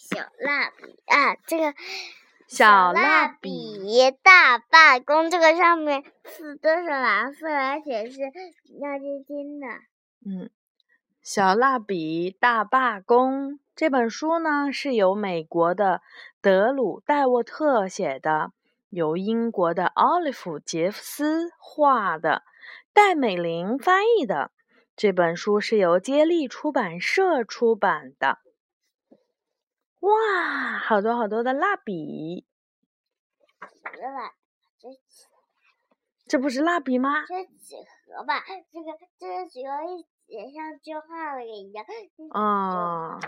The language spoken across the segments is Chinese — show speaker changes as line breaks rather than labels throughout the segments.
小蜡笔啊，这个
小
蜡笔大罢工，这个上面是都是蓝色，而且是亮晶晶的。
嗯，小蜡笔大罢工这本书呢，是由美国的德鲁戴沃特写的，由英国的奥利弗杰夫斯画的，戴美玲翻译的。这本书是由接力出版社出版的。哇，好多好多的蜡笔！
这
这不是蜡笔吗？
这几何吧？这个这个几何一写上就画了一样。
哦。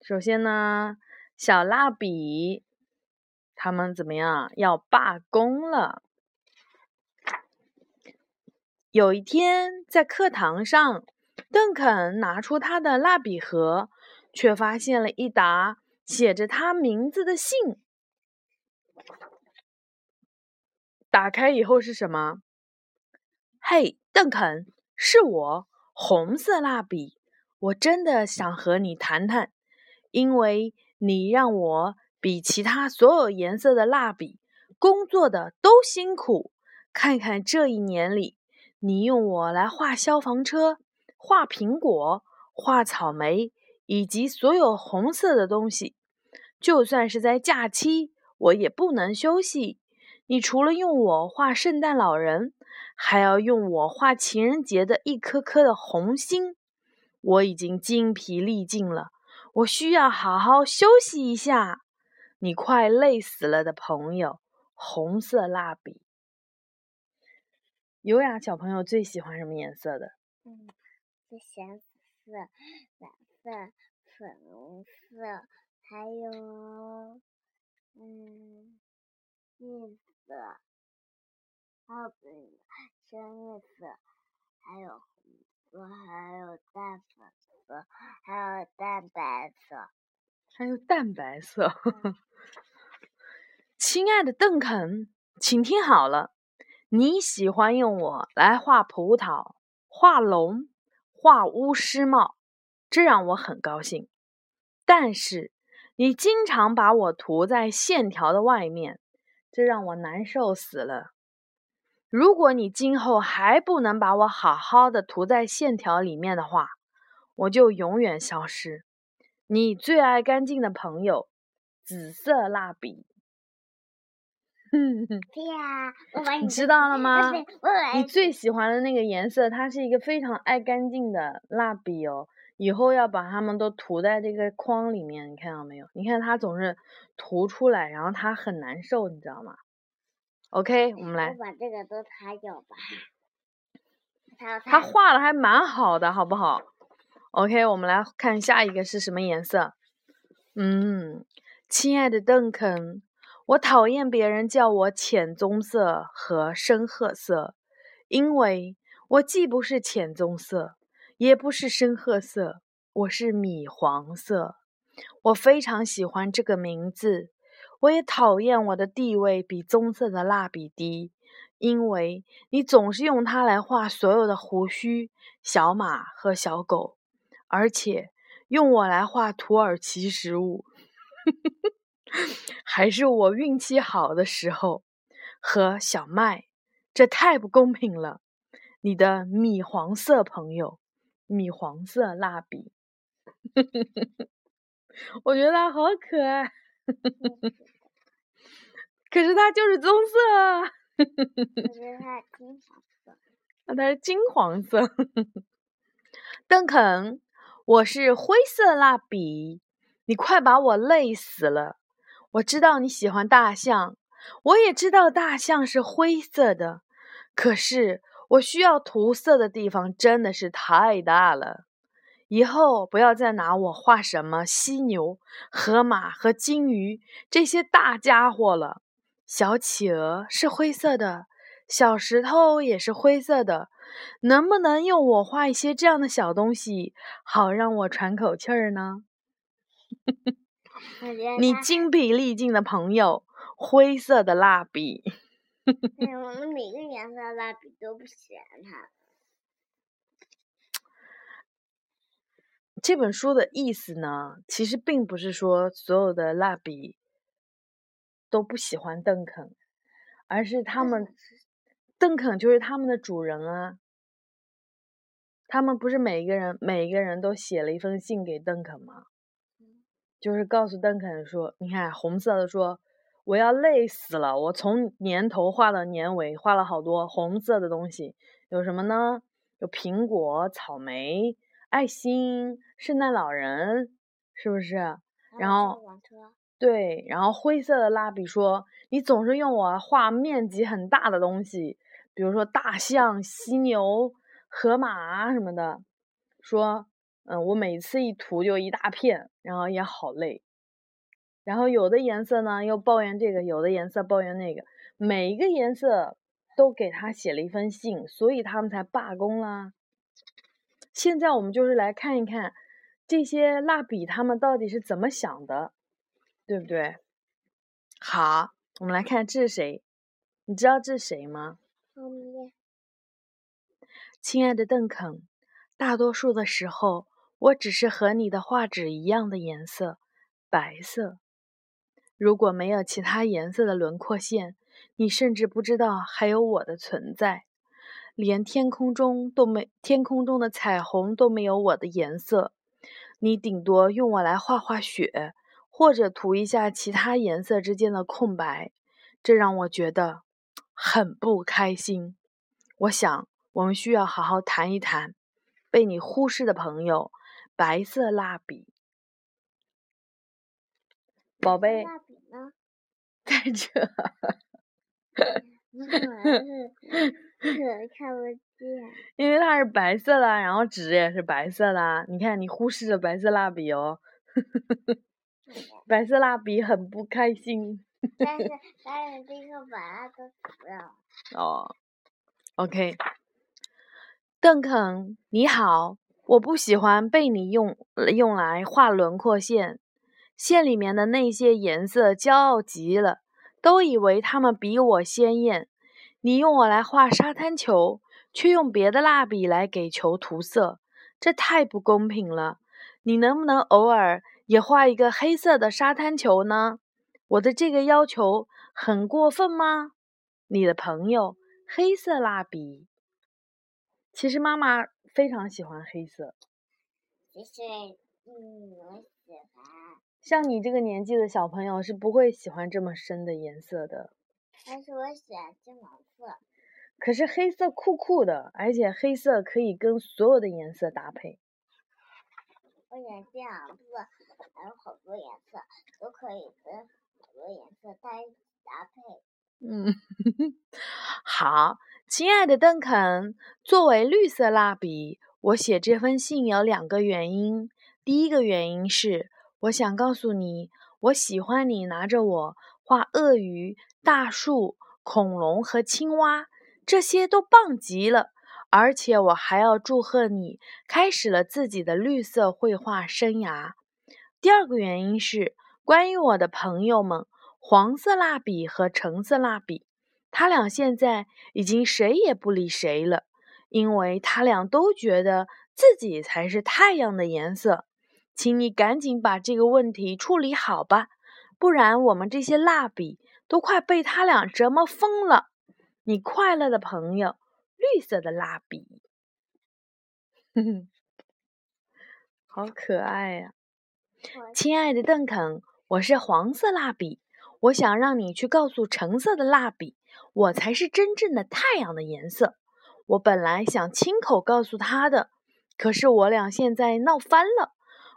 首先呢，小蜡笔他们怎么样？要罢工了。有一天，在课堂上，邓肯拿出他的蜡笔盒，却发现了一沓写着他名字的信。打开以后是什么？嘿，邓肯，是我，红色蜡笔。我真的想和你谈谈，因为你让我比其他所有颜色的蜡笔工作的都辛苦。看看这一年里。你用我来画消防车、画苹果、画草莓，以及所有红色的东西。就算是在假期，我也不能休息。你除了用我画圣诞老人，还要用我画情人节的一颗颗的红心。我已经精疲力尽了，我需要好好休息一下。你快累死了的朋友，红色蜡笔。优雅小朋友最喜欢什么颜色的？
嗯，最喜欢紫色、蓝色、粉红色，还有嗯绿色，还有深绿色，还有红色，还有淡粉色，还有淡白色，
还有淡白色。亲爱的邓肯，请听好了。你喜欢用我来画葡萄、画龙、画巫师帽，这让我很高兴。但是你经常把我涂在线条的外面，这让我难受死了。如果你今后还不能把我好好的涂在线条里面的话，我就永远消失。你最爱干净的朋友，紫色蜡笔。
对呀，我把
你知道了吗？你最喜欢的那个颜色，它是一个非常爱干净的蜡笔哦。以后要把它们都涂在这个框里面，你看到没有？你看它总是涂出来，然后它很难受，你知道吗？OK，我们来。
把这个都擦掉吧。
他画的还蛮好的，好不好？OK，我们来看下一个是什么颜色？嗯，亲爱的邓肯。我讨厌别人叫我浅棕色和深褐色，因为我既不是浅棕色，也不是深褐色，我是米黄色。我非常喜欢这个名字。我也讨厌我的地位比棕色的蜡笔低，因为你总是用它来画所有的胡须、小马和小狗，而且用我来画土耳其食物。还是我运气好的时候，和小麦，这太不公平了。你的米黄色朋友，米黄色蜡笔，我觉得它好可爱，可是它就是棕色。
我觉得它金黄色，
那它是金黄色。邓肯，我是灰色蜡笔，你快把我累死了。我知道你喜欢大象，我也知道大象是灰色的。可是我需要涂色的地方真的是太大了。以后不要再拿我画什么犀牛、河马和金鱼这些大家伙了。小企鹅是灰色的，小石头也是灰色的。能不能用我画一些这样的小东西，好让我喘口气儿呢？你精疲力尽的朋友，灰色的蜡笔。
我们每个颜色的蜡笔都不喜欢它。
这本书的意思呢，其实并不是说所有的蜡笔都不喜欢邓肯，而是他们 邓肯就是他们的主人啊。他们不是每一个人每一个人都写了一封信给邓肯吗？就是告诉邓肯说：“你看，红色的说我要累死了，我从年头画到年尾，画了好多红色的东西，有什么呢？有苹果、草莓、爱心、圣诞老人，是不是？然后对，然后灰色的蜡笔说你总是用我画面积很大的东西，比如说大象、犀牛。”河马什么的，说，嗯，我每次一涂就一大片，然后也好累。然后有的颜色呢又抱怨这个，有的颜色抱怨那个，每一个颜色都给他写了一封信，所以他们才罢工啦。现在我们就是来看一看这些蜡笔他们到底是怎么想的，对不对？好，我们来看这是谁？你知道这是谁吗？亲爱的邓肯，大多数的时候，我只是和你的画纸一样的颜色，白色。如果没有其他颜色的轮廓线，你甚至不知道还有我的存在。连天空中都没天空中的彩虹都没有我的颜色。你顶多用我来画画雪，或者涂一下其他颜色之间的空白，这让我觉得很不开心。我想。我们需要好好谈一谈被你忽视的朋友——白色蜡笔。宝贝，
蜡笔呢？
在这。
看不见。
因为它是白色的，然后纸也是白色的。你看，你忽视了白色蜡笔哦。白色蜡笔很不开心。
但是，但是这个把它都涂了。
哦，OK。邓肯，你好，我不喜欢被你用用来画轮廓线。线里面的那些颜色骄傲极了，都以为它们比我鲜艳。你用我来画沙滩球，却用别的蜡笔来给球涂色，这太不公平了。你能不能偶尔也画一个黑色的沙滩球呢？我的这个要求很过分吗？你的朋友，黑色蜡笔。其实妈妈非常喜欢黑色。
其实，嗯，我喜欢。
像你这个年纪的小朋友是不会喜欢这么深的颜色的。
但是我喜欢金黄色。
可是黑色酷酷的，而且黑色可以跟所有的颜色搭配。
我喜欢金黄色，还有好多颜色都可以跟好多颜色搭搭配。
嗯，好。亲爱的邓肯，作为绿色蜡笔，我写这封信有两个原因。第一个原因是，我想告诉你，我喜欢你拿着我画鳄鱼、大树、恐龙和青蛙，这些都棒极了。而且我还要祝贺你开始了自己的绿色绘画生涯。第二个原因是，关于我的朋友们，黄色蜡笔和橙色蜡笔。他俩现在已经谁也不理谁了，因为他俩都觉得自己才是太阳的颜色。请你赶紧把这个问题处理好吧，不然我们这些蜡笔都快被他俩折磨疯了。你快乐的朋友，绿色的蜡笔，哼哼，好可爱呀！亲爱的邓肯，我是黄色蜡笔，我想让你去告诉橙色的蜡笔。我才是真正的太阳的颜色。我本来想亲口告诉他的，可是我俩现在闹翻了。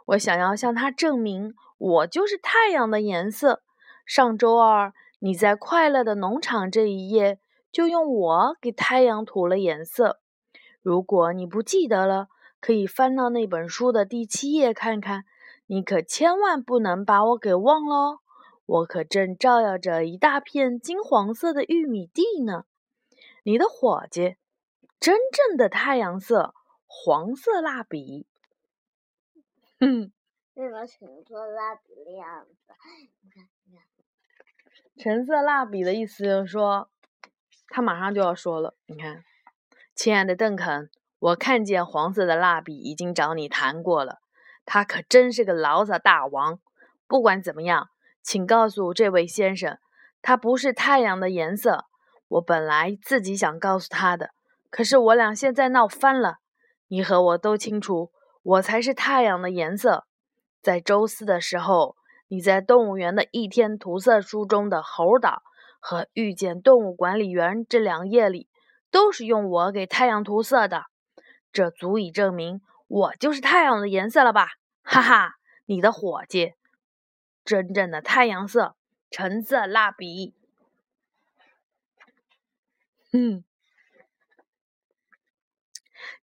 我想要向他证明，我就是太阳的颜色。上周二，你在快乐的农场这一页就用我给太阳涂了颜色。如果你不记得了，可以翻到那本书的第七页看看。你可千万不能把我给忘了。我可正照耀着一大片金黄色的玉米地呢。你的伙计，真正的太阳色，黄色蜡笔。
哼，为什么橙色蜡笔的样子？你看，你看，
橙色蜡笔的意思就是说，他马上就要说了。你看，亲爱的邓肯，我看见黄色的蜡笔已经找你谈过了，他可真是个牢骚大王。不管怎么样，请告诉这位先生，它不是太阳的颜色。我本来自己想告诉他的，可是我俩现在闹翻了。你和我都清楚，我才是太阳的颜色。在周四的时候，你在动物园的一天涂色书中的猴岛和遇见动物管理员这两页里，都是用我给太阳涂色的。这足以证明我就是太阳的颜色了吧？哈哈，你的伙计，真正的太阳色，橙色蜡笔。嗯，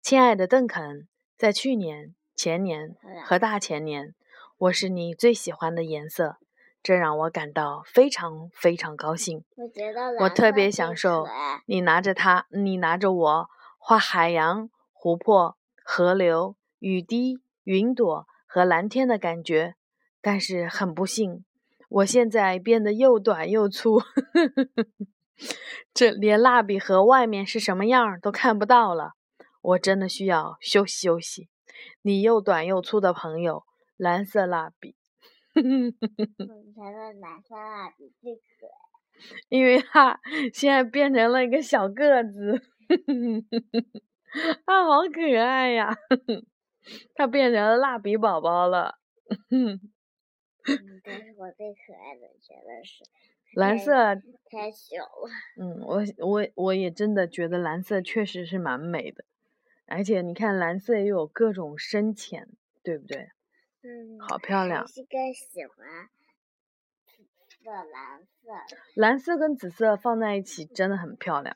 亲爱的邓肯，在去年、前年和大前年。我是你最喜欢的颜色，这让我感到非常非常高兴。
我觉得
我特别享受你拿着它，你拿着我画海洋、湖泊、河流、雨滴、云朵和蓝天的感觉。但是很不幸，我现在变得又短又粗，这连蜡笔盒外面是什么样都看不到了。我真的需要休息休息。你又短又粗的朋友。蓝色蜡笔，
我 觉得蓝色蜡笔最可爱，
因为他现在变成了一个小个子，他好可爱呀！他变成了蜡笔宝宝了。
嗯，但是我最可爱的觉得是
蓝色，
太小了。
嗯，我我我也真的觉得蓝色确实是蛮美的，而且你看蓝色又有各种深浅，对不对？
嗯，
好漂亮。
是更喜欢紫色、蓝色。
蓝色跟紫色放在一起真的很漂亮。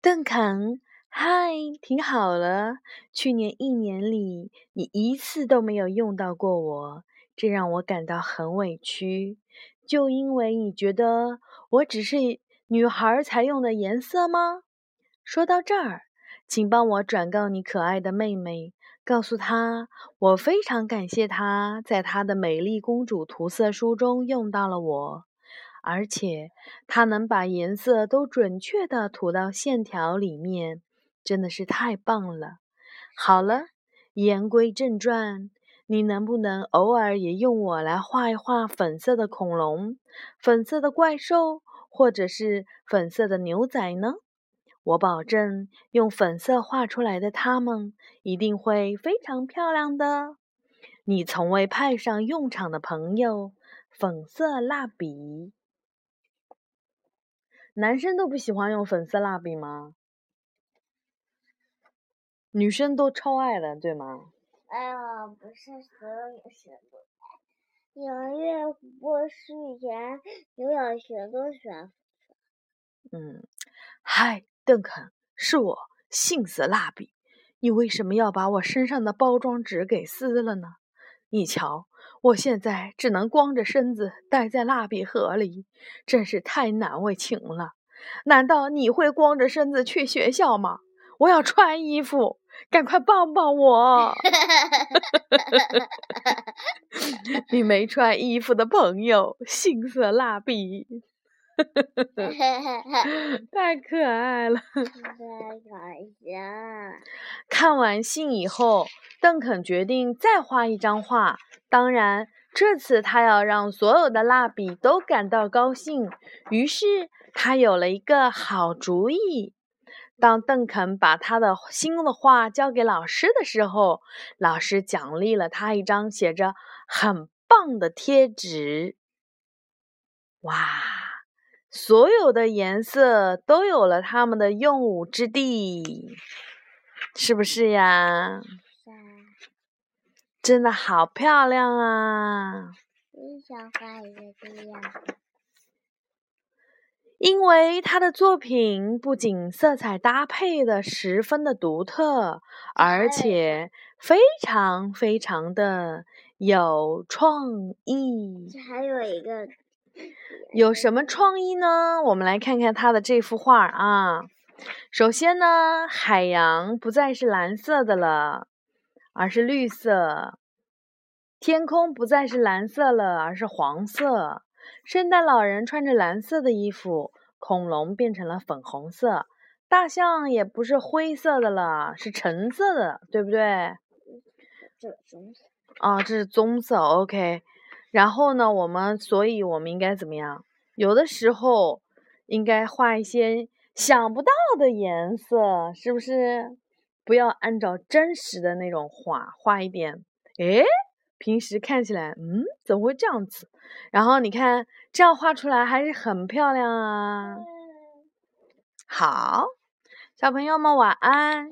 邓肯，嗨，挺好了。去年一年里，你一次都没有用到过我，这让我感到很委屈。就因为你觉得我只是女孩才用的颜色吗？说到这儿，请帮我转告你可爱的妹妹。告诉他，我非常感谢他在他的美丽公主涂色书中用到了我，而且他能把颜色都准确的涂到线条里面，真的是太棒了。好了，言归正传，你能不能偶尔也用我来画一画粉色的恐龙、粉色的怪兽，或者是粉色的牛仔呢？我保证，用粉色画出来的它们一定会非常漂亮的。你从未派上用场的朋友，粉色蜡笔。男生都不喜欢用粉色蜡笔吗？女生都超爱的，对吗？
哎呀，不是所有女生都爱。杨月博士以前刘小学都喜欢粉色。
嗯，嗨。邓肯，是我，杏色蜡笔。你为什么要把我身上的包装纸给撕了呢？你瞧，我现在只能光着身子待在蜡笔盒里，真是太难为情了。难道你会光着身子去学校吗？我要穿衣服，赶快抱抱我！你没穿衣服的朋友，杏色蜡笔。太可爱了！太
搞笑。
看完信以后，邓肯决定再画一张画。当然，这次他要让所有的蜡笔都感到高兴。于是，他有了一个好主意。当邓肯把他的新的画交给老师的时候，老师奖励了他一张写着“很棒”的贴纸。哇！所有的颜色都有了它们的用武之地，是不是呀？真的好漂亮啊！
我想画一个这样。
因为他的作品不仅色彩搭配的十分的独特，而且非常非常的有创意。
这还有一个。
有什么创意呢？我们来看看他的这幅画啊。首先呢，海洋不再是蓝色的了，而是绿色；天空不再是蓝色了，而是黄色；圣诞老人穿着蓝色的衣服，恐龙变成了粉红色，大象也不是灰色的了，是橙色的，对不对？
这是棕色。
啊，这是棕色，OK。然后呢，我们所以我们应该怎么样？有的时候应该画一些想不到的颜色，是不是？不要按照真实的那种画，画一点，诶，平时看起来，嗯，怎么会这样子？然后你看，这样画出来还是很漂亮啊。好，小朋友们晚安。